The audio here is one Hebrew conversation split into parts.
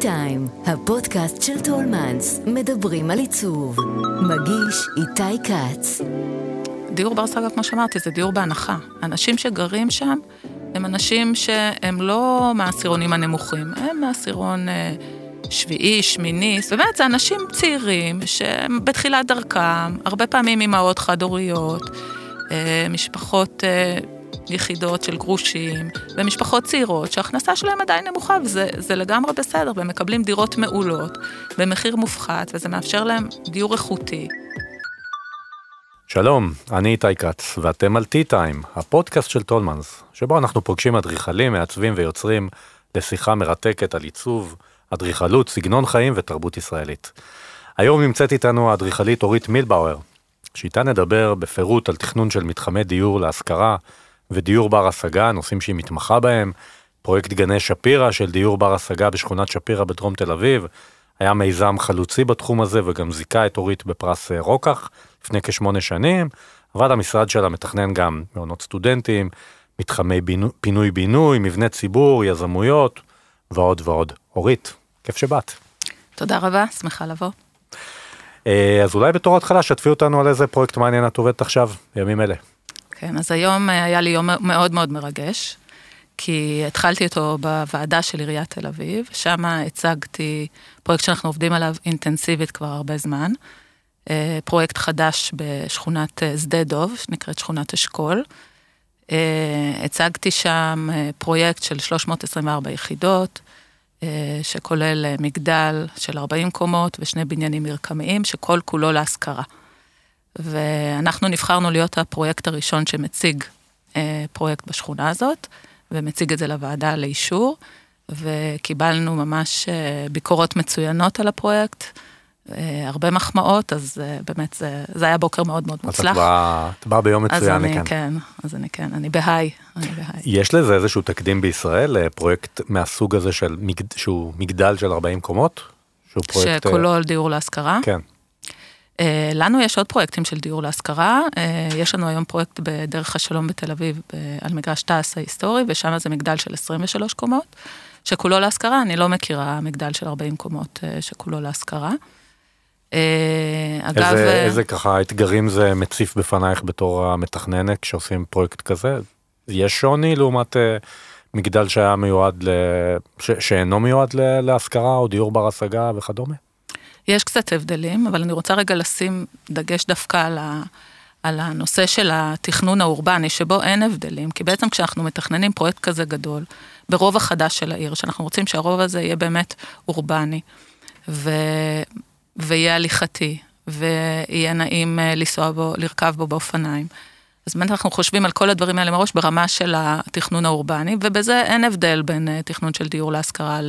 טיים, הפודקאסט של טולמנס, מדברים על עיצוב. מגיש איתי כץ. דיור בר השגה, כמו שאמרתי, זה דיור בהנחה. אנשים שגרים שם הם אנשים שהם לא מהעשירונים הנמוכים, הם מהעשירון אה, שביעי, שמיני, באמת, זה אנשים צעירים שהם בתחילת דרכם, הרבה פעמים אימהות חד-הוריות, אה, משפחות... יחידות של גרושים, ומשפחות צעירות שההכנסה שלהם עדיין נמוכה, וזה לגמרי בסדר, והם מקבלים דירות מעולות, במחיר מופחת, וזה מאפשר להם דיור איכותי. שלום, אני איתי כץ, ואתם על T-Time, הפודקאסט של טולמנס, שבו אנחנו פוגשים אדריכלים, מעצבים ויוצרים לשיחה מרתקת על עיצוב, אדריכלות, סגנון חיים ותרבות ישראלית. היום נמצאת איתנו האדריכלית אורית מילבאואר, שאיתה נדבר בפירוט על תכנון של מתחמי דיור להשכרה, ודיור בר השגה, נושאים שהיא מתמחה בהם. פרויקט גני שפירא של דיור בר השגה בשכונת שפירא בדרום תל אביב. היה מיזם חלוצי בתחום הזה וגם זיכה את אורית בפרס אה, רוקח לפני כשמונה שנים. אבל המשרד שלה מתכנן גם מעונות סטודנטים, מתחמי בינו, פינוי-בינוי, מבני ציבור, יזמויות ועוד ועוד. אורית, כיף שבאת. תודה רבה, שמחה לבוא. אה, אז אולי בתור התחלה שתפי אותנו על איזה פרויקט מעניין את עובדת עכשיו, בימים אלה. כן, אז היום אה, היה לי יום מאוד מאוד מרגש, כי התחלתי אותו בוועדה של עיריית תל אביב, שם הצגתי פרויקט שאנחנו עובדים עליו אינטנסיבית כבר הרבה זמן, אה, פרויקט חדש בשכונת אה, שדה דוב, שנקראת שכונת אשכול. הצגתי שם פרויקט של 324 יחידות, שכולל מגדל של 40 קומות ושני בניינים מרקמיים, שכל כולו להשכרה. ואנחנו נבחרנו להיות הפרויקט הראשון שמציג אה, פרויקט בשכונה הזאת, ומציג את זה לוועדה לאישור, וקיבלנו ממש אה, ביקורות מצוינות על הפרויקט. אה, הרבה מחמאות, אז אה, באמת זה, זה היה בוקר מאוד מאוד מוצלח. אז את באה ביום מצוין מכאן. כן, אז אני כן, אני בהיי, אני בהיי. יש לזה איזשהו תקדים בישראל, אה, פרויקט מהסוג הזה של, שהוא מגדל של 40 קומות? שהוא פרויקט... שכולו על דיור להשכרה? כן. אה, לנו יש עוד פרויקטים של דיור להשכרה, אה, יש לנו היום פרויקט בדרך השלום בתל אביב על מגרש תעש ההיסטורי, ושם זה מגדל של 23 קומות, שכולו להשכרה, אני לא מכירה מגדל של 40 קומות אה, שכולו להשכרה. אגב... איזה, איזה ככה אתגרים זה מציף בפנייך בתור המתכננת כשעושים פרויקט כזה? יש שוני לעומת מגדל שהיה מיועד, ל... ש... שאינו מיועד להשכרה או דיור בר השגה וכדומה? יש קצת הבדלים, אבל אני רוצה רגע לשים דגש דווקא על, ה, על הנושא של התכנון האורבני, שבו אין הבדלים, כי בעצם כשאנחנו מתכננים פרויקט כזה גדול, ברוב החדש של העיר, שאנחנו רוצים שהרוב הזה יהיה באמת אורבני, ו, ויהיה הליכתי, ויהיה נעים אה, לנסוע בו, לרכב בו באופניים. אז באמת אנחנו חושבים על כל הדברים האלה מראש ברמה של התכנון האורבני, ובזה אין הבדל בין אה, תכנון של דיור להשכרה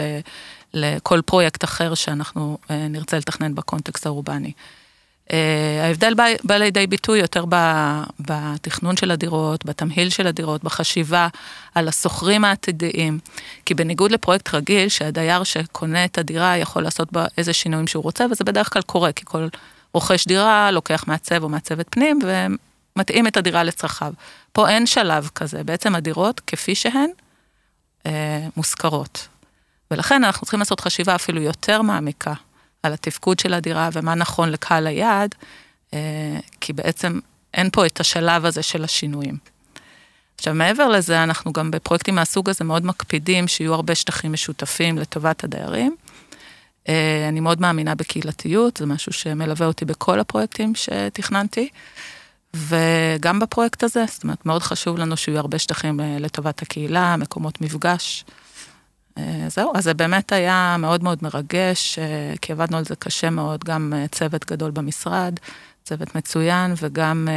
לכל פרויקט אחר שאנחנו אה, נרצה לתכנן בקונטקסט האורבני. אה, ההבדל בא, לידי ביטוי יותר בתכנון של הדירות, בתמהיל של הדירות, בחשיבה על השוכרים העתידיים. כי בניגוד לפרויקט רגיל, שהדייר שקונה את הדירה יכול לעשות בה איזה שינויים שהוא רוצה, וזה בדרך כלל קורה, כי כל רוכש דירה לוקח מעצב או מעצבת פנים ומתאים את הדירה לצרכיו. פה אין שלב כזה, בעצם הדירות כפי שהן אה, מושכרות. ולכן אנחנו צריכים לעשות חשיבה אפילו יותר מעמיקה על התפקוד של הדירה ומה נכון לקהל היעד, אה, כי בעצם אין פה את השלב הזה של השינויים. עכשיו, מעבר לזה, אנחנו גם בפרויקטים מהסוג הזה מאוד מקפידים שיהיו הרבה שטחים משותפים לטובת הדיירים. אה, אני מאוד מאמינה בקהילתיות, זה משהו שמלווה אותי בכל הפרויקטים שתכננתי. וגם בפרויקט הזה, זאת אומרת, מאוד חשוב לנו שיהיו הרבה שטחים אה, לטובת הקהילה, מקומות מפגש. אה, זהו, אז זה באמת היה מאוד מאוד מרגש, אה, כי עבדנו על זה קשה מאוד, גם אה, צוות גדול במשרד, צוות מצוין, וגם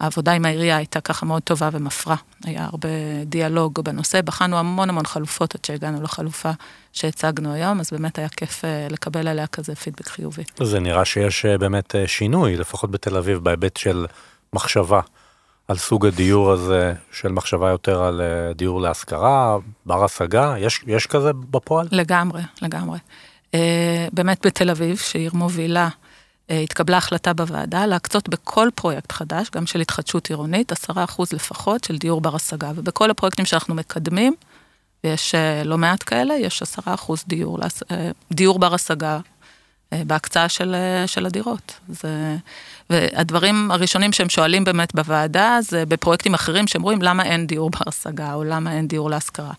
העבודה עם העירייה הייתה ככה מאוד טובה ומפרה. היה הרבה דיאלוג בנושא, בחנו המון המון חלופות עד שהגענו לחלופה שהצגנו היום, אז באמת היה כיף לקבל עליה כזה פידבק חיובי. זה נראה שיש באמת שינוי, לפחות בתל אביב, בהיבט של מחשבה. על סוג הדיור הזה של מחשבה יותר על אה, דיור להשכרה, בר השגה, יש, יש כזה בפועל? לגמרי, לגמרי. אה, באמת בתל אביב, שעיר מובילה, אה, התקבלה החלטה בוועדה להקצות בכל פרויקט חדש, גם של התחדשות עירונית, 10% לפחות של דיור בר השגה, ובכל הפרויקטים שאנחנו מקדמים, ויש לא מעט כאלה, יש עשרה אחוז דיור, דיור בר השגה בהקצאה של, של הדירות. זה, והדברים הראשונים שהם שואלים באמת בוועדה, זה בפרויקטים אחרים שהם רואים למה אין דיור בר השגה, או למה אין דיור להשכרה.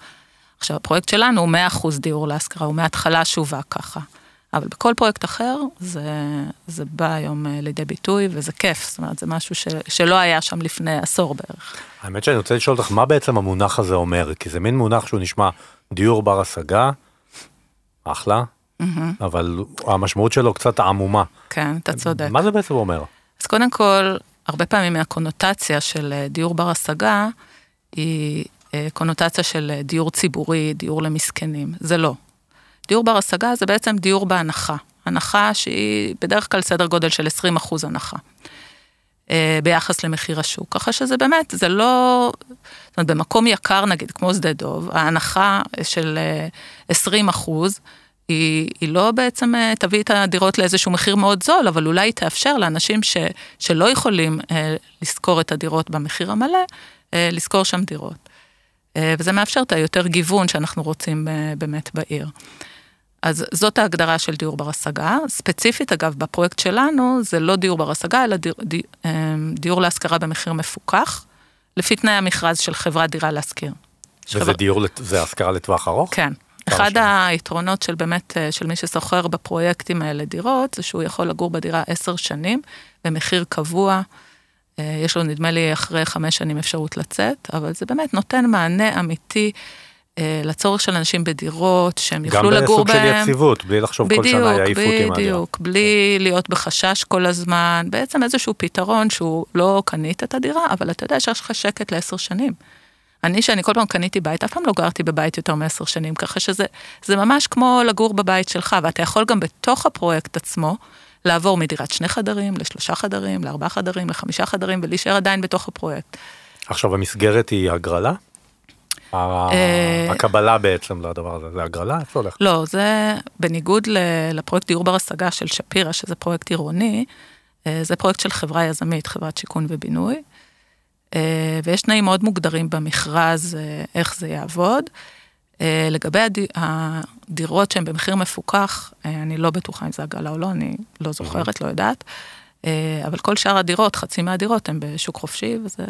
עכשיו, הפרויקט שלנו הוא 100% דיור להשכרה, הוא מההתחלה שווק ככה. אבל בכל פרויקט אחר, זה, זה בא היום אה, לידי ביטוי, וזה כיף, זאת אומרת, זה משהו ש, שלא היה שם לפני עשור בערך. האמת שאני רוצה לשאול אותך, מה בעצם המונח הזה אומר? כי זה מין מונח שהוא נשמע דיור בר השגה, אחלה. אבל המשמעות שלו קצת עמומה. כן, אתה צודק. מה זה בעצם אומר? אז קודם כל, הרבה פעמים מהקונוטציה של אה, דיור בר השגה, היא אה, קונוטציה של דיור ציבורי, דיור למסכנים. זה לא. דיור בר השגה זה בעצם דיור בהנחה. הנחה שהיא בדרך כלל סדר גודל של 20 אחוז הנחה. אה, ביחס למחיר השוק, ככה שזה באמת, זה לא, זאת אומרת, במקום יקר נגיד, כמו שדה דוב, ההנחה של 20 אחוז, היא, היא לא בעצם אה, תביא את הדירות לאיזשהו מחיר מאוד זול, אבל אולי היא תאפשר לאנשים ש, שלא יכולים אה, לשכור את הדירות במחיר המלא, אה, לשכור שם דירות. אה, וזה מאפשר את היותר גיוון שאנחנו רוצים אה, באמת בעיר. אז זאת ההגדרה של דיור בר השגה. ספציפית, אגב, בפרויקט שלנו, זה לא דיור בר השגה, אלא דיר, דיר, אה, דיור להשכרה במחיר מפוקח, לפי תנאי המכרז של חברת דירה להשכיר. וזה חבר... דיור, זה השכרה לטווח ארוך? כן. אחד. היתרונות של באמת, אה, של מי ששוכר בפרויקטים האלה דירות, זה שהוא יכול לגור בדירה עשר שנים, במחיר קבוע. אה, יש לו, נדמה לי, אחרי חמש שנים אפשרות לצאת, אבל זה באמת נותן מענה אמיתי. אה, לצורך של אנשים בדירות, שהם יוכלו לגור בהם. גם בסוג של יציבות, בלי לחשוב בדיוק, כל שנה יעיפו אותי מהדירה. בדיוק, בלי להיות בחשש כל הזמן, בעצם איזשהו פתרון שהוא לא קנית את הדירה, אבל אתה יודע שיש לך שקט לעשר שנים. אני, שאני כל פעם קניתי בית, אף פעם לא גרתי בבית יותר מעשר שנים, ככה שזה ממש כמו לגור בבית שלך, ואתה יכול גם בתוך הפרויקט עצמו, לעבור מדירת שני חדרים לשלושה חדרים, לארבעה חדרים, לחמישה חדרים, ולהישאר עדיין בתוך הפרויקט. עכשיו המסגרת היא הגרלה? אה, הקבלה בעצם לדבר הזה, זה הגרלה? איפה הולך? לא, זה בניגוד לפרויקט דיור בר השגה של שפירא, שזה פרויקט עירוני, אה, זה פרויקט של חברה יזמית, חברת שיכון ובינוי, ויש תנאים מאוד מוגדרים במכרז איך זה יעבוד. לגבי הדירות שהן במחיר מפוקח, אני לא בטוחה אם זה הגרלה או לא, אני לא זוכרת, לא יודעת, אבל כל שאר הדירות, חצי מהדירות, הן בשוק חופשי, וזה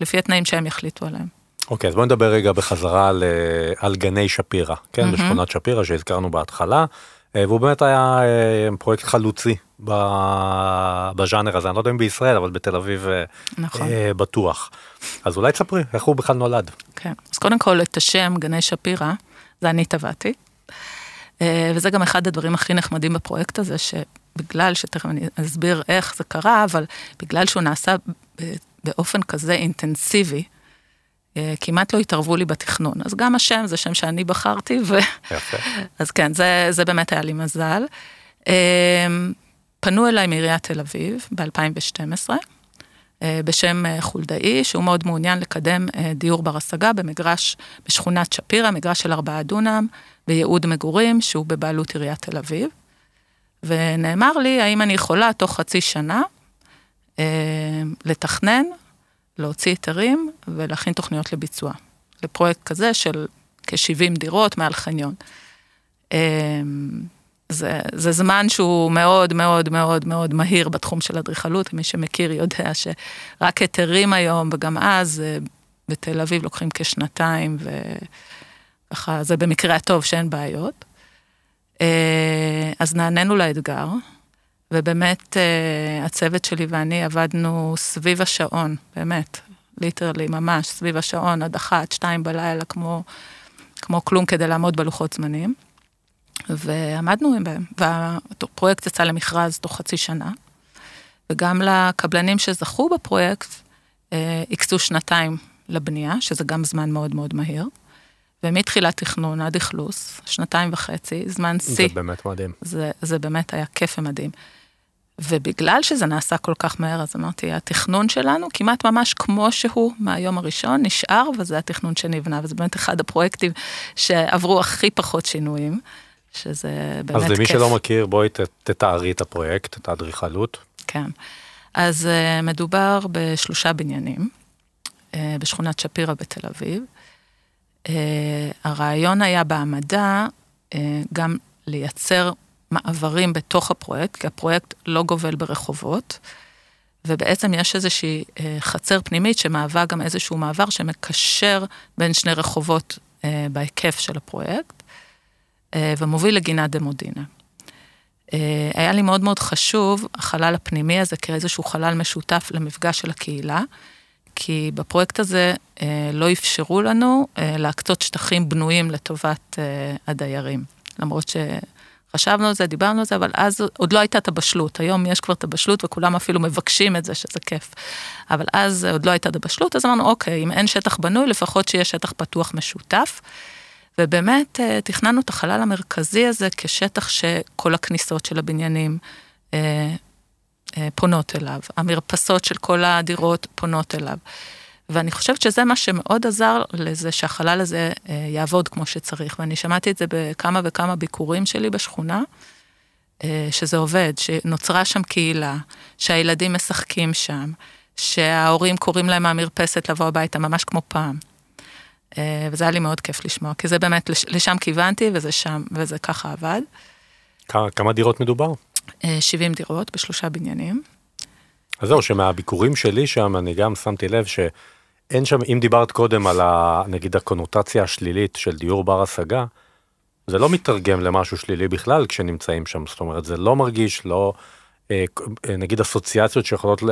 לפי התנאים שהם יחליטו עליהם. אוקיי, okay, אז בואי נדבר רגע בחזרה על, על גני שפירא, כן, mm-hmm. בשכונת שפירא שהזכרנו בהתחלה, אה, והוא באמת היה אה, פרויקט חלוצי בז'אנר הזה, אני לא יודע אם בישראל, אבל בתל אביב אה, נכון. בטוח. אז אולי תספרי, איך הוא בכלל נולד. כן, okay. אז קודם כל את השם גני שפירא, זה אני טבעתי, וזה גם אחד הדברים הכי נחמדים בפרויקט הזה, שבגלל שתכף אני אסביר איך זה קרה, אבל בגלל שהוא נעשה באופן כזה אינטנסיבי, אה, כמעט לא התערבו לי בתכנון. אז גם השם זה שם שאני בחרתי, ו... יפה. אז כן, זה, זה באמת היה לי מזל. אה, פנו אליי מעיריית תל אביב ב-2012, אה, בשם חולדאי, שהוא מאוד מעוניין לקדם דיור בר השגה במגרש, בשכונת שפירא, מגרש של ארבעה דונם, בייעוד מגורים, שהוא בבעלות עיריית תל אביב. ונאמר לי, האם אני יכולה תוך חצי שנה לתכנן להוציא היתרים ולהכין תוכניות לביצוע. לפרויקט כזה של כ-70 דירות מעל חניון. אמ, זה, זה זמן שהוא מאוד מאוד מאוד מאוד מהיר בתחום של אדריכלות, מי שמכיר יודע שרק היתרים היום, וגם אז אה, בתל אביב לוקחים כשנתיים, וככה זה במקרה הטוב שאין בעיות. אה, אז נענינו לאתגר, ובאמת אה, הצוות שלי ואני עבדנו סביב השעון, באמת, ליטרלי, ממש, סביב השעון, עד אחת, שתיים בלילה, כמו, כמו כלום כדי לעמוד בלוחות זמנים. ועמדנו בהם, והפרויקט יצא למכרז תוך חצי שנה, וגם לקבלנים שזכו בפרויקט, אה, הקצו שנתיים לבנייה, שזה גם זמן מאוד מאוד מהיר. ומתחילת תכנון עד אכלוס, שנתיים וחצי, זמן שיא. זה באמת מדהים. זה, זה באמת היה כיף ומדהים. ובגלל שזה נעשה כל כך מהר, אז אמרתי, התכנון שלנו כמעט ממש כמו שהוא מהיום הראשון, נשאר, וזה התכנון שנבנה, וזה באמת אחד הפרויקטים שעברו הכי פחות שינויים, שזה באמת כיף. אז למי שלא מכיר, בואי תתארי את הפרויקט, את האדריכלות. כן. אז uh, מדובר בשלושה בניינים, uh, בשכונת שפירא בתל אביב. הרעיון היה בהעמדה גם לייצר מעברים בתוך הפרויקט, כי הפרויקט לא גובל ברחובות, ובעצם יש איזושהי חצר פנימית שמהווה גם איזשהו מעבר שמקשר בין שני רחובות בהיקף של הפרויקט, ומוביל לגינת דה מודינה. אה, היה לי מאוד מאוד חשוב החלל הפנימי הזה כאיזשהו חלל משותף למפגש של הקהילה, כי בפרויקט הזה אה, לא אפשרו לנו אה, להקצות שטחים בנויים לטובת הדיירים. למרות שחשבנו על זה, דיברנו על זה, אבל אז עוד לא הייתה את הבשלות. היום יש כבר את הבשלות וכולם אפילו מבקשים את זה, שזה כיף. אבל אז עוד לא הייתה את הבשלות, אז אמרנו, אוקיי, אם אין שטח בנוי, לפחות שיהיה שטח פתוח משותף. ובאמת אה, תכננו את החלל המרכזי הזה כשטח שכל הכניסות של הבניינים אה, אה, פונות אליו, המרפסות של כל הדירות פונות אליו. ואני חושבת שזה מה שמאוד עזר לזה שהחלל הזה יעבוד כמו שצריך. ואני שמעתי את זה בכמה וכמה ביקורים שלי בשכונה, שזה עובד, שנוצרה שם קהילה, שהילדים משחקים שם, שההורים קוראים להם מהמרפסת לבוא הביתה, ממש כמו פעם. אה, וזה היה לי מאוד כיף לשמוע, כי זה באמת, לשם כיוונתי וזה שם, וזה ככה עבד. כמה, דירות מדובר? 70 אה, דירות בשלושה בניינים. אז זהו, שמהביקורים שלי שם, אני גם שמתי לב שאין שם, אם דיברת קודם על ה, נגיד הקונוטציה השלילית של דיור בר השגה, זה לא מתרגם למשהו שלילי בכלל כשנמצאים שם, זאת אומרת, זה לא מרגיש, לא, אה, נגיד אסוציאציות שיכולות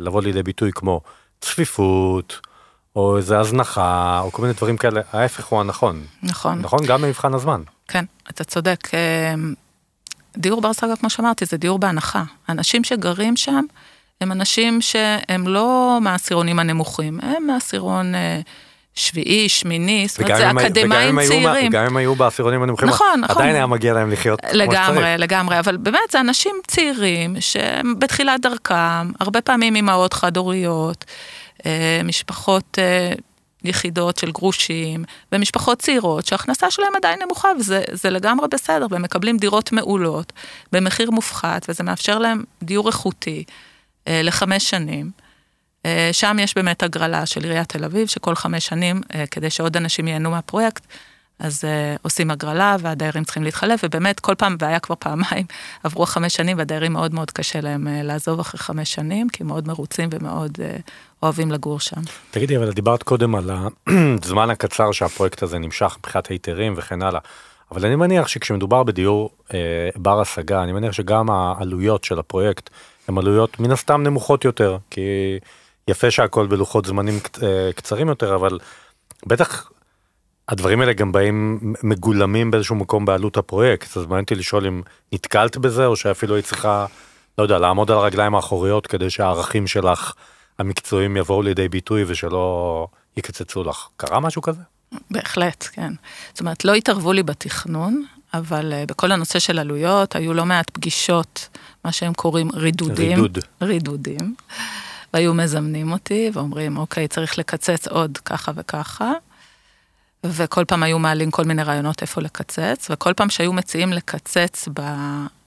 לבוא לידי ביטוי כמו צפיפות, או איזה הזנחה, או כל מיני דברים כאלה, ההפך הוא הנכון. נכון. נכון? גם במבחן הזמן. כן, אתה צודק. אה, דיור בר סגה, כמו שאמרתי, זה דיור בהנחה. אנשים שגרים שם, הם אנשים שהם לא מהעשירונים הנמוכים, הם מהעשירון אה, שביעי, שמיני, זאת אומרת, זה אקדמאים צעירים. גם אם היו בעשירונים הנמוכים, נכון, נכון. עדיין היה מגיע להם לחיות כמו שצריך. לגמרי, לגמרי, אבל באמת זה אנשים צעירים שהם בתחילת דרכם, הרבה פעמים אימהות חד-הוריות. אה, משפחות אה, יחידות של גרושים, ומשפחות צעירות שההכנסה שלהם עדיין נמוכה, וזה לגמרי בסדר, והם מקבלים דירות מעולות במחיר מופחת, וזה מאפשר להם דיור איכותי לחמש שנים. שם יש באמת הגרלה של עיריית תל אביב, שכל חמש שנים, כדי שעוד אנשים ייהנו מהפרויקט, אז עושים הגרלה והדיירים צריכים להתחלף, ובאמת כל פעם, והיה כבר פעמיים, עברו חמש שנים והדיירים מאוד מאוד קשה להם לעזוב אחרי חמש שנים, כי הם מאוד מרוצים ומאוד אוהבים לגור שם. תגידי, אבל דיברת קודם על הזמן הקצר שהפרויקט הזה נמשך מבחינת היתרים וכן הלאה, אבל אני מניח שכשמדובר בדיור uh, בר השגה, אני מניח שגם העלויות של הפרויקט הן עלויות מן הסתם נמוכות יותר, כי יפה שהכל בלוחות זמנים uh, קצרים יותר, אבל בטח הדברים האלה גם באים מגולמים באיזשהו מקום בעלות הפרויקט, אז מעניין אותי לשאול אם נתקלת בזה, או שאפילו היית צריכה, לא יודע, לעמוד על הרגליים האחוריות כדי שהערכים שלך המקצועיים יבואו לידי ביטוי ושלא יקצצו לך. קרה משהו כזה? בהחלט, כן. זאת אומרת, לא התערבו לי בתכנון, אבל uh, בכל הנושא של עלויות, היו לא מעט פגישות, מה שהם קוראים רידודים. רידוד. רידודים. והיו מזמנים אותי ואומרים, אוקיי, צריך לקצץ עוד ככה וככה. וכל פעם היו מעלים כל מיני רעיונות איפה לקצץ, וכל פעם שהיו מציעים לקצץ ב,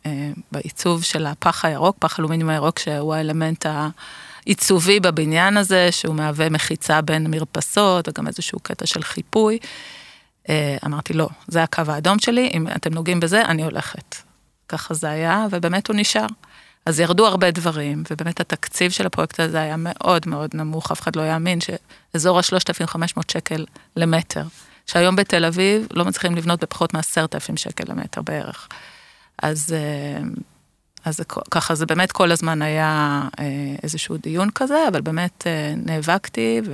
אה, בעיצוב של הפח הירוק, פח אלומיניום הירוק, שהוא האלמנט העיצובי בבניין הזה, שהוא מהווה מחיצה בין מרפסות, וגם איזשהו קטע של חיפוי. אה, אמרתי, לא, זה הקו האדום שלי, אם אתם נוגעים בזה, אני הולכת. ככה זה היה, ובאמת הוא נשאר. אז ירדו הרבה דברים, ובאמת התקציב של הפרויקט הזה היה מאוד מאוד נמוך, אף אחד לא יאמין שאזור ה-3,500 שקל למטר. שהיום בתל אביב לא מצליחים לבנות בפחות מ-10,000 שקל למטר בערך. אז, אה, אז ככה, זה באמת כל הזמן היה אה, איזשהו דיון כזה, אבל באמת נאבקתי, ו,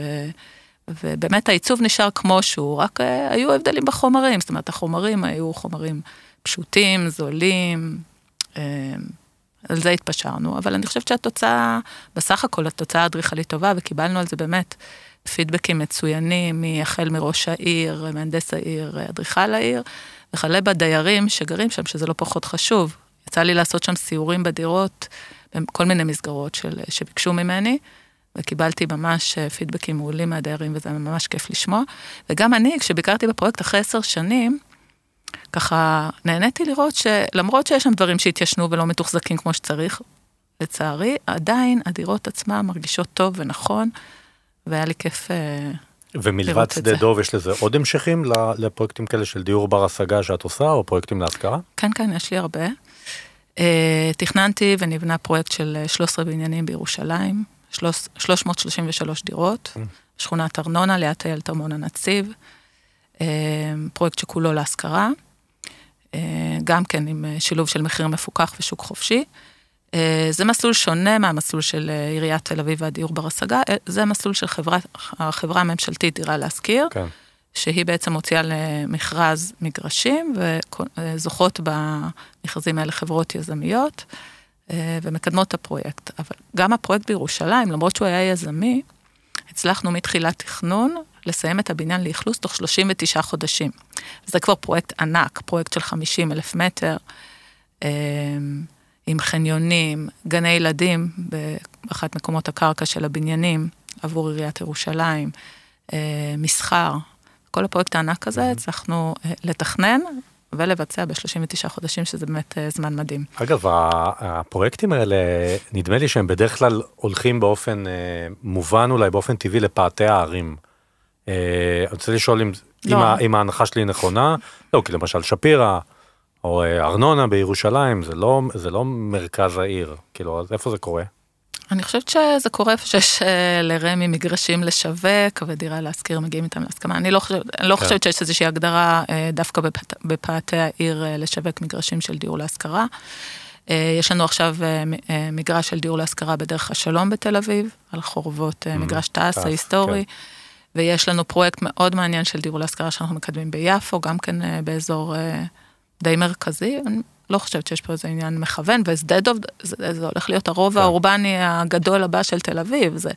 ובאמת העיצוב נשאר כמו שהוא, רק היו הבדלים בחומרים, זאת אומרת, החומרים היו חומרים פשוטים, זולים. על זה התפשרנו, אבל אני חושבת שהתוצאה, בסך הכל התוצאה האדריכלית טובה, וקיבלנו על זה באמת פידבקים מצוינים, החל מראש העיר, מהנדס העיר, אדריכל העיר, וכלה בדיירים שגרים שם, שזה לא פחות חשוב. יצא לי לעשות שם סיורים בדירות, בכל מיני מסגרות של, שביקשו ממני, וקיבלתי ממש פידבקים מעולים מהדיירים, וזה ממש כיף לשמוע. וגם אני, כשביקרתי בפרויקט אחרי עשר שנים, ככה נהניתי לראות שלמרות שיש שם דברים שהתיישנו ולא מתוחזקים כמו שצריך, לצערי, עדיין הדירות עצמן מרגישות טוב ונכון, והיה לי כיף... אה, ומלבד לראות את שדה זה. דוב יש לזה עוד המשכים לפרויקטים כאלה של דיור בר השגה שאת עושה או פרויקטים להשכרה? כן, כן, יש לי הרבה. אה, תכננתי ונבנה פרויקט של אה, 13 בניינים בירושלים, 333 דירות, שכונת ארנונה ליד טיילת ארמון הנציב, אה, פרויקט שכולו להשכרה, אה, גם כן עם אה, שילוב של מחיר מפוקח ושוק חופשי. זה מסלול שונה מהמסלול של עיריית תל אביב והדיור בר השגה, זה מסלול של חברה, החברה הממשלתית דירה להשכיר. כן. שהיא בעצם מוציאה למכרז מגרשים, וזוכות במכרזים האלה חברות יזמיות, ומקדמות את הפרויקט. אבל גם הפרויקט בירושלים, למרות שהוא היה יזמי, הצלחנו מתחילת תכנון לסיים את הבניין לאכלוס תוך 39 חודשים. זה כבר פרויקט ענק, פרויקט של 50 אלף מטר, אה, עם חניונים, גני ילדים באחת מקומות הקרקע של הבניינים עבור עיריית ירושלים, אה, מסחר. כל הפרויקט הענק הזה הצלחנו אה, לתכנן ולבצע ב-39 חודשים, שזה באמת אה, זמן מדהים. אגב, הפרויקטים האלה, נדמה לי שהם בדרך כלל הולכים באופן אה, מובן אולי, באופן טבעי לפאתי הערים. אה, אני רוצה לשאול אם, לא. אם, אם ההנחה שלי נכונה, לא, כי למשל שפירא, או ארנונה בירושלים, זה לא, זה לא מרכז העיר, כאילו, אז איפה זה קורה? אני חושבת שזה קורה איפה שיש אה, לרמ"י מגרשים לשווק ודירה להשכיר, מגיעים איתם להסכמה. אני לא חושבת, אני לא כן. חושבת שיש איזושהי הגדרה אה, דווקא בפת- בפאתי העיר אה, לשווק מגרשים של דיור להשכרה. יש לנו עכשיו מגרש של דיור להשכרה בדרך השלום בתל אביב, על חורבות אה, מגרש תעש ההיסטורי. כן. ויש לנו פרויקט מאוד מעניין של דיור להשכרה שאנחנו מקדמים ביפו, גם כן באזור די מרכזי. לא חושבת שיש פה איזה עניין מכוון, ושדה דוב, זה, זה הולך להיות הרובע כן. האורבני הגדול הבא של תל אביב. זה,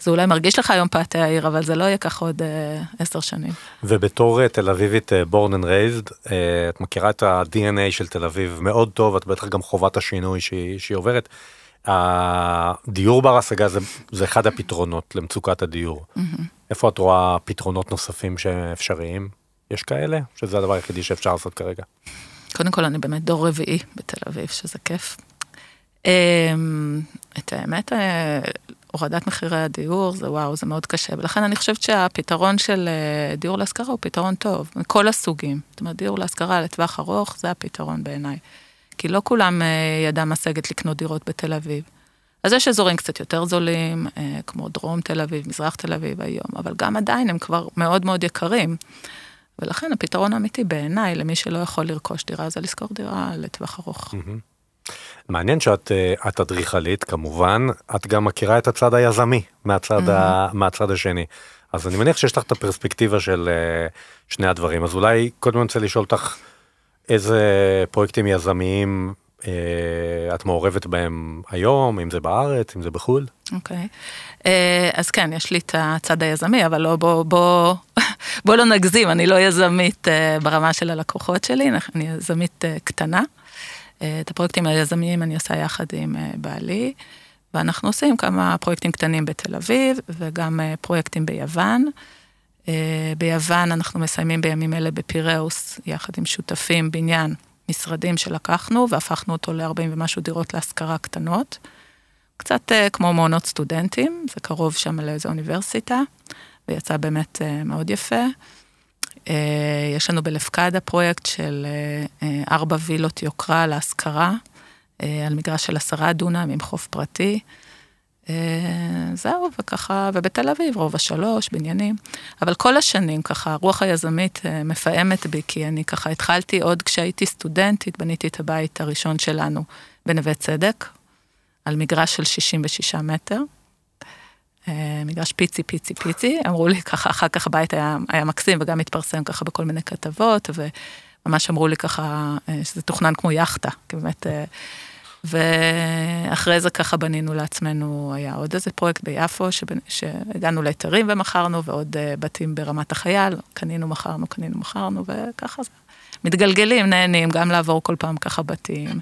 זה אולי מרגיש לך היום פאתי העיר, אבל זה לא יהיה כך עוד אה, עשר שנים. ובתור אה, תל אביבית אה, born and raised, אה, את מכירה את ה-DNA של תל אביב מאוד טוב, את בטח גם חובת השינוי שהיא, שהיא עוברת. הדיור בר השגה זה, זה אחד הפתרונות למצוקת הדיור. איפה את רואה פתרונות נוספים שאפשריים? יש כאלה? שזה הדבר היחידי שאפשר לעשות כרגע. קודם כל, אני באמת דור רביעי בתל אביב, שזה כיף. אמ, את האמת, אה, הורדת מחירי הדיור, זה וואו, זה מאוד קשה, ולכן אני חושבת שהפתרון של אה, דיור להשכרה הוא פתרון טוב, מכל הסוגים. זאת אומרת, דיור להשכרה לטווח ארוך, זה הפתרון בעיניי. כי לא כולם אה, ידם משגת לקנות דירות בתל אביב. אז יש אזורים קצת יותר זולים, כמו דרום תל אביב, מזרח תל אביב היום, אבל גם עדיין הם כבר מאוד מאוד יקרים. ולכן הפתרון האמיתי בעיניי, למי שלא יכול לרכוש דירה, זה לשכור דירה לטווח ארוך. מעניין שאת אה, אדריכלית כמובן, את גם מכירה את הצד היזמי מהצד, ה, מהצד השני. אז אני מניח שיש לך את הפרספקטיבה של אה, שני הדברים. אז אולי קודם אני רוצה לשאול אותך איזה פרויקטים יזמיים אה, את מעורבת בהם היום, אם זה בארץ, אם זה בחו"ל. אוקיי. אה, אז כן, יש לי את הצד היזמי, אבל לא, בוא, בוא, בוא לא נגזים, אני לא יזמית אה, ברמה של הלקוחות שלי, אני יזמית אה, קטנה. אה, את הפרויקטים היזמיים אני עושה יחד עם אה, בעלי, ואנחנו עושים כמה פרויקטים קטנים בתל אביב, וגם אה, פרויקטים ביוון. אה, ביוון אנחנו מסיימים בימים אלה בפיראוס, יחד עם שותפים, בניין, משרדים שלקחנו, והפכנו אותו ל-40 ומשהו דירות להשכרה קטנות. קצת uh, כמו מעונות סטודנטים, זה קרוב שם לאיזו אוניברסיטה, ויצא באמת uh, מאוד יפה. Uh, יש לנו בלפקדה פרויקט של ארבע וילות יוקרה להשכרה, על מגרש של עשרה דונם עם חוף פרטי. זהו, וככה, ובתל אביב, רובע שלוש, בניינים. אבל כל השנים, ככה, הרוח היזמית מפעמת בי, כי אני ככה התחלתי עוד כשהייתי סטודנטית, בניתי את הבית הראשון שלנו בנווה צדק, על מגרש של 66 מטר. אה, מגרש פיצי, פיצי, פיצי. אמרו לי ככה, אחר כך הבית היה, היה מקסים וגם התפרסם ככה בכל מיני כתבות, וממש אמרו לי ככה אה, שזה תוכנן כמו יאכטה, כי באמת... אה, ואחרי זה ככה בנינו לעצמנו, היה עוד איזה פרויקט ביפו, שבנ... שהגענו להיתרים ומכרנו, ועוד בתים ברמת החייל, קנינו, מכרנו, קנינו, מכרנו, וככה זה. מתגלגלים, נהנים, גם לעבור כל פעם ככה בתים.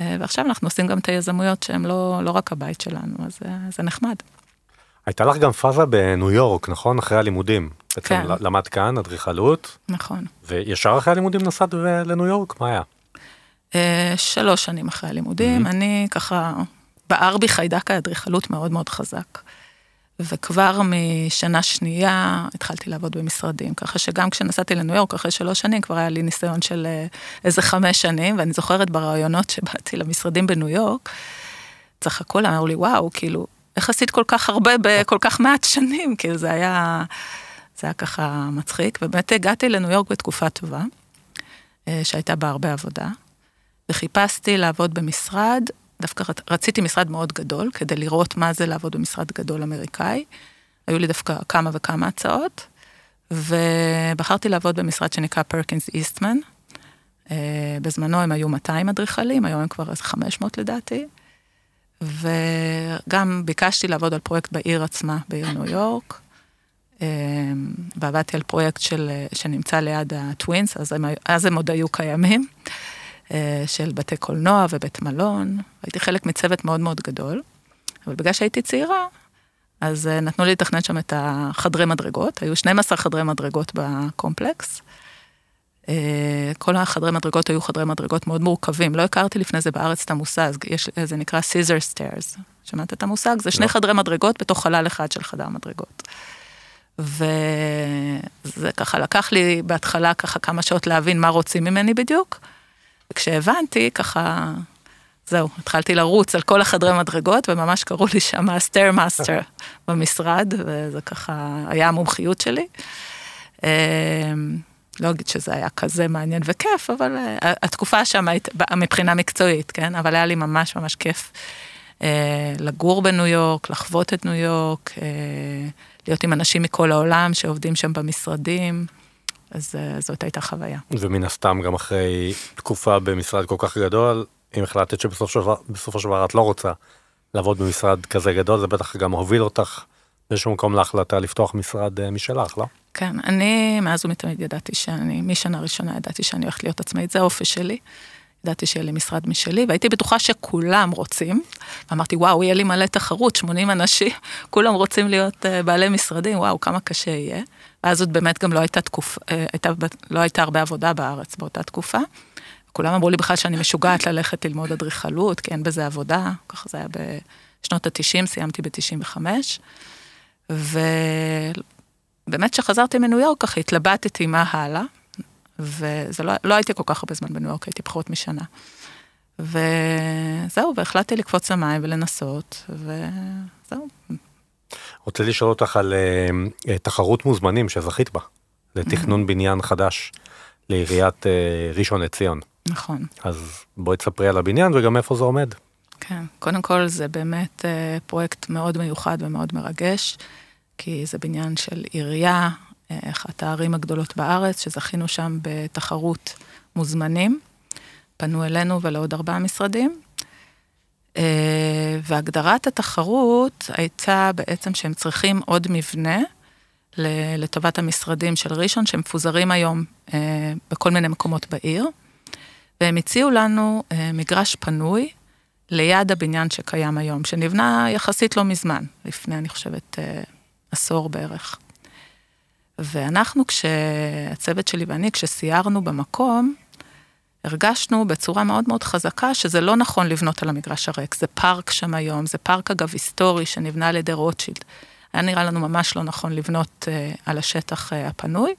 Uh, ועכשיו אנחנו עושים גם את היזמויות שהן לא, לא רק הבית שלנו, אז uh, זה נחמד. הייתה לך גם פאזה בניו יורק, נכון? אחרי הלימודים. בעצם כן. למדת כאן, אדריכלות, נכון. וישר אחרי הלימודים נסעת לניו יורק, מה היה? Uh, שלוש שנים אחרי הלימודים, אני ככה, בער בי חיידק האדריכלות מאוד מאוד חזק. וכבר משנה שנייה התחלתי לעבוד במשרדים, ככה שגם כשנסעתי לניו יורק אחרי שלוש שנים, כבר היה לי ניסיון של אה, איזה חמש שנים, ואני זוכרת ברעיונות שבאתי למשרדים בניו יורק, צחקו לה, אמרו לי, וואו, כאילו, איך עשית כל כך הרבה בכל כך מעט שנים? כאילו, זה היה, זה היה ככה מצחיק, ובאמת הגעתי לניו יורק בתקופה טובה, אה, שהייתה בה הרבה עבודה, וחיפשתי לעבוד במשרד דווקא רציתי משרד מאוד גדול, כדי לראות מה זה לעבוד במשרד גדול אמריקאי. היו לי דווקא כמה וכמה הצעות, ובחרתי לעבוד במשרד שנקרא פרקינס איסטמן. אה, בזמנו הם היו 200 אדריכלים, היום הם כבר איזה 500 לדעתי. וגם ביקשתי לעבוד על פרויקט בעיר עצמה, בעיר ניו יורק. אה, ועבדתי על פרויקט של, שנמצא ליד הטווינס, אז הם, אז הם עוד היו קיימים. אה, של בתי קולנוע ובית מלון. הייתי חלק מצוות מאוד מאוד גדול, אבל בגלל שהייתי צעירה, אז אה, נתנו לי לתכנן שם את החדרי מדרגות, היו 12 חדרי מדרגות בקומפלקס. אה, כל החדרי מדרגות היו חדרי מדרגות מאוד מורכבים, לא הכרתי לפני זה בארץ את המושג, יש, זה נקרא scissor stairs. שמעת את המושג? זה שני לא. חדרי מדרגות בתוך חלל אחד של חדר מדרגות. וזה ככה לקח לי בהתחלה ככה כמה שעות להבין מה רוצים ממני בדיוק. וכשהבנתי, ככה, זהו, התחלתי לרוץ על כל החדרי מדרגות, וממש קראו לי שם ה stair master במשרד, וזה ככה היה המומחיות שלי. אמ, לא אגיד שזה היה כזה מעניין וכיף, אבל אה, התקופה שם הייתה, מבחינה מקצועית, כן? אבל היה לי ממש ממש כיף אה, לגור בניו יורק, לחוות את ניו יורק, אה, להיות עם אנשים מכל העולם שעובדים שם במשרדים. אז אה, זאת הייתה חוויה. ומן הסתם גם אחרי תקופה במשרד כל כך גדול, אם החלטת שבסופו של דבר את לא רוצה לעבוד במשרד כזה גדול, זה בטח גם הוביל אותך באיזשהו מקום להחלטה לפתוח משרד אה, משלך, לא? כן, אני מאז ומתמיד ידעתי שאני, משנה ראשונה ידעתי שאני הולכת להיות עצמאית, זה האופי שלי. ידעתי שיהיה לי משרד משלי, והייתי בטוחה שכולם רוצים. ואמרתי, וואו, יהיה לי מלא תחרות, 80 אנשים, כולם רוצים להיות uh, בעלי משרדים, וואו, כמה קשה יהיה. ואז זאת באמת גם לא הייתה תקופה, uh, הייתה, לא הייתה הרבה עבודה בארץ באותה תקופה. כולם אמרו לי בכלל שאני משוגעת ללכת ללמוד אדריכלות, כי אין בזה עבודה, ככה זה היה בשנות ה-90, סיימתי ב-95. ובאמת כשחזרתי מניו יורק, ככה התלבטתי מה הלאה. וזה לא, לא הייתי כל כך הרבה זמן בניו יורק, הייתי פחות משנה. וזהו, והחלטתי לקפוץ למים ולנסות, וזהו. רוצה לשאול אותך על uh, תחרות מוזמנים שזכית בה, לתכנון בניין חדש לעיריית uh, ראשון לציון. נכון. אז בואי תספרי על הבניין וגם איפה זה עומד. כן, קודם כל זה באמת uh, פרויקט מאוד מיוחד ומאוד מרגש, כי זה בניין של עירייה, אחת הערים הגדולות בארץ, שזכינו שם בתחרות מוזמנים. פנו אלינו ולעוד ארבעה משרדים. אה, והגדרת התחרות הייתה בעצם שהם צריכים עוד מבנה לטובת המשרדים של ראשון, שמפוזרים היום אה, בכל מיני מקומות בעיר. והם הציעו לנו אה, מגרש פנוי ליד הבניין שקיים היום, שנבנה יחסית לא מזמן, לפני, אני חושבת, עשור בערך. ואנחנו, כשהצוות שלי ואני, כשסיירנו במקום, הרגשנו בצורה מאוד מאוד חזקה שזה לא נכון לבנות על המגרש הריק. זה פארק שם היום, זה פארק אגב היסטורי שנבנה על ידי רוטשילד. היה נראה לנו ממש לא נכון לבנות uh, על השטח uh, הפנוי,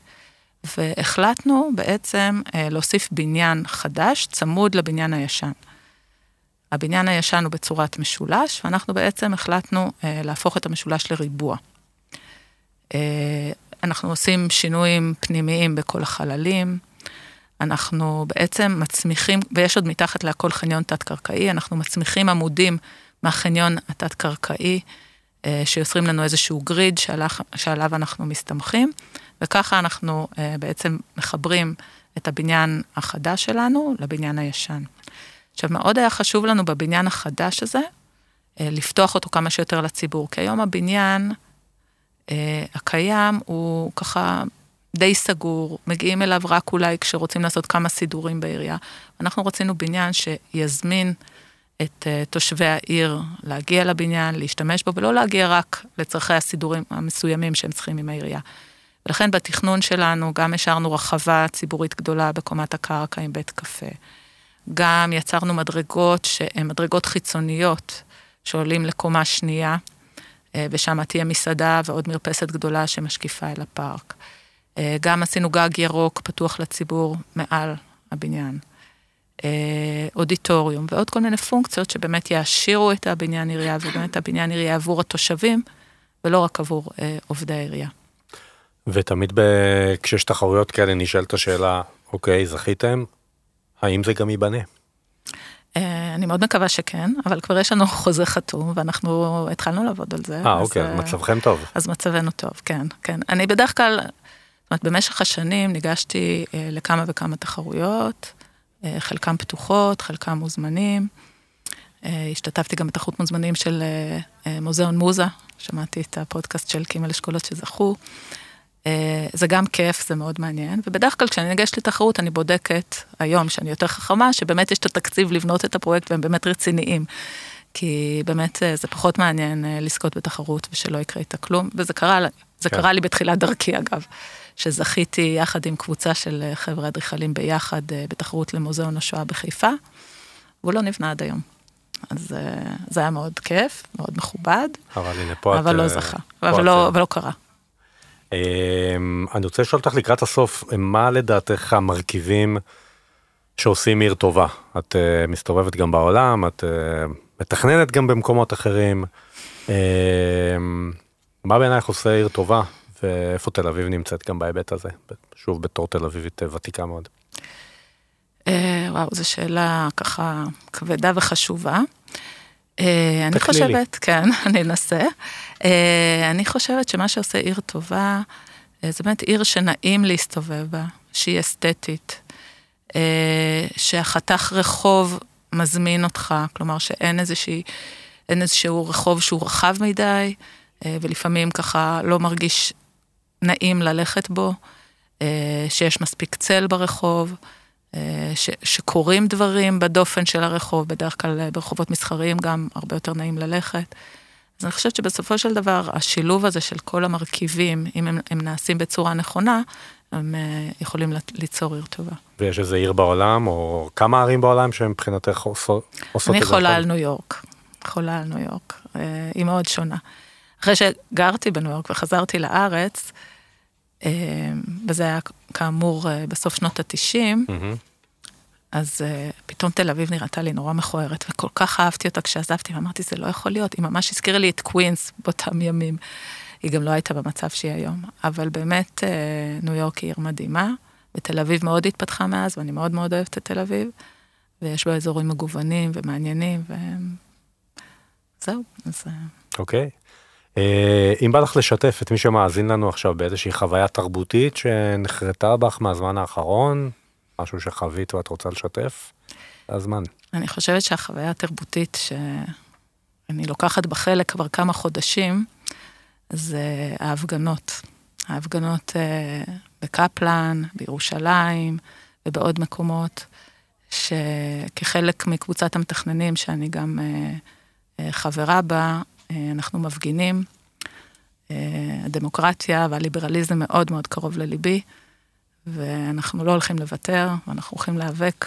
והחלטנו בעצם uh, להוסיף בניין חדש צמוד לבניין הישן. הבניין הישן הוא בצורת משולש, ואנחנו בעצם החלטנו uh, להפוך את המשולש לריבוע. Uh, אנחנו עושים שינויים פנימיים בכל החללים. אנחנו בעצם מצמיחים, ויש עוד מתחת להכל חניון תת-קרקעי, אנחנו מצמיחים עמודים מהחניון התת-קרקעי, אה, שיוצרים לנו איזשהו גריד שעליו, שעליו אנחנו מסתמכים, וככה אנחנו אה, בעצם מחברים את הבניין החדש שלנו לבניין הישן. עכשיו, מאוד היה חשוב לנו בבניין החדש הזה, אה, לפתוח אותו כמה שיותר לציבור, כי היום הבניין, הקיים הוא ככה די סגור, מגיעים אליו רק אולי כשרוצים לעשות כמה סידורים בעירייה. אנחנו רצינו בניין שיזמין את uh, תושבי העיר להגיע לבניין, להשתמש בו, ולא להגיע רק לצרכי הסידורים המסוימים שהם צריכים עם העירייה. ולכן בתכנון שלנו גם השארנו רחבה ציבורית גדולה בקומת הקרקע עם בית קפה. גם יצרנו מדרגות שהן מדרגות חיצוניות שעולים לקומה שנייה, ושם תהיה מסעדה ועוד מרפסת גדולה שמשקיפה אל הפארק. גם עשינו גג ירוק פתוח לציבור מעל הבניין. אודיטוריום ועוד כל מיני פונקציות שבאמת יעשירו את הבניין עירייה ובאמת הבניין עירייה עבור התושבים ולא רק עבור עובדי העירייה. ותמיד ב... כשיש תחרויות כאלה נשאלת השאלה, אוקיי, זכיתם, האם זה גם ייבנה? אה, אני מאוד מקווה שכן, אבל כבר יש לנו חוזה חתום, ואנחנו התחלנו לעבוד על זה. אה, אוקיי, אז מצבכם טוב. אז מצבנו טוב, כן, כן. אני בדרך כלל, זאת אומרת, במשך השנים ניגשתי אה, לכמה וכמה תחרויות, אה, חלקם פתוחות, חלקם מוזמנים. השתתפתי גם בתחרות מוזמנים של מוזיאון מוזה, שמעתי את הפודקאסט של קימל אשכולות שזכו. אה, זה גם כיף, זה מאוד מעניין, ובדרך כלל כשאני ניגשת לתחרות אני בודקת היום, שאני יותר חכמה, שבאמת יש את התקציב לבנות את הפרויקט והם באמת רציניים. כי באמת אה, זה פחות מעניין אה, לזכות בתחרות ושלא יקרה איתה כלום, וזה קרה, זה כן. קרה לי בתחילת דרכי אגב, שזכיתי יחד עם קבוצה של חבר'ה אדריכלים ביחד בתחרות למוזיאון השואה בחיפה, והוא לא נבנה עד היום. אז זה היה מאוד כיף, מאוד מכובד, אבל הנה פה אבל את... לא זכה, אבל לא, אבל לא קרה. אמ, אני רוצה לשאול אותך לקראת הסוף, מה לדעתך המרכיבים שעושים עיר טובה? את uh, מסתובבת גם בעולם, את uh, מתכננת גם במקומות אחרים. Uh, מה בעינייך עושה עיר טובה, ואיפה תל אביב נמצאת גם בהיבט הזה? שוב, בתור תל אביבית ותיקה מאוד. וואו, זו שאלה ככה כבדה וחשובה. אה, אני חושבת, כן, אני אנסה. אה, אני חושבת שמה שעושה עיר טובה, אה, זה באמת עיר שנעים להסתובב בה, שהיא אסתטית, שהחתך רחוב מזמין אותך, כלומר שאין איזושהי, אין איזשהו רחוב שהוא רחב מדי, ולפעמים ככה לא מרגיש נעים ללכת בו, שיש מספיק צל ברחוב. אה, ש, שקורים דברים בדופן של הרחוב, בדרך כלל אה, ברחובות מסחריים גם הרבה יותר נעים ללכת. אז אני חושבת שבסופו של דבר, השילוב הזה של כל המרכיבים, אם הם, הם נעשים בצורה נכונה, הם אה, יכולים ליצור עיר טובה. ויש איזה עיר בעולם, או כמה ערים בעולם שמבחינתך עושות, את זה? אני חולה על ניו יורק. חולה על ניו יורק. היא מאוד שונה. אחרי שגרתי בניו יורק וחזרתי לארץ, וזה היה כאמור אה, בסוף שנות התשעים, אז uh, פתאום תל אביב נראתה לי נורא מכוערת, וכל כך אהבתי אותה כשעזבתי, ואמרתי, זה לא יכול להיות, היא ממש הזכירה לי את קווינס באותם ימים. היא גם לא הייתה במצב שהיא היום, אבל באמת uh, ניו יורק היא עיר מדהימה, ותל אביב מאוד התפתחה מאז, ואני מאוד מאוד אוהבת את תל אביב, ויש בה אזורים מגוונים ומעניינים, וזהו, אז... אוקיי. Okay. אה, אם בא לך לשתף את מי שמאזין לנו עכשיו באיזושהי חוויה תרבותית שנחרטה בך מהזמן האחרון, משהו שחווית ואת רוצה לשתף, זה הזמן. אני חושבת שהחוויה התרבותית שאני לוקחת בחלק כבר כמה חודשים, זה ההפגנות. ההפגנות אה, בקפלן, בירושלים ובעוד מקומות, שכחלק מקבוצת המתכננים שאני גם אה, חברה בה, אנחנו מפגינים. אה, הדמוקרטיה והליברליזם מאוד מאוד קרוב לליבי, ואנחנו לא הולכים לוותר, ואנחנו הולכים להיאבק,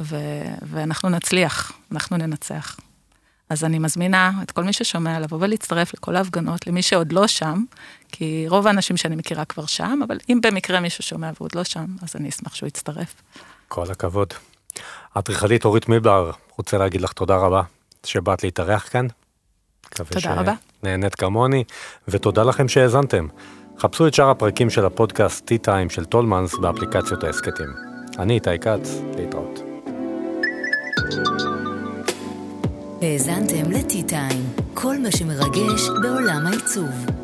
ו- ואנחנו נצליח, אנחנו ננצח. אז אני מזמינה את כל מי ששומע לבוא ולהצטרף לכל ההפגנות, למי שעוד לא שם, כי רוב האנשים שאני מכירה כבר שם, אבל אם במקרה מישהו שומע ועוד לא שם, אז אני אשמח שהוא יצטרף. כל הכבוד. אדריכלית אורית מילבר, רוצה להגיד לך תודה רבה שבאת להתארח כאן. תודה רבה. נהנית כמוני, ותודה לכם שהאזנתם. חפשו את שאר הפרקים של הפודקאסט T-Time של טולמנס באפליקציות ההסכתים. אני איתי כץ, להתראות. האזנתם ל-T-Time, כל מה שמרגש בעולם העיצוב.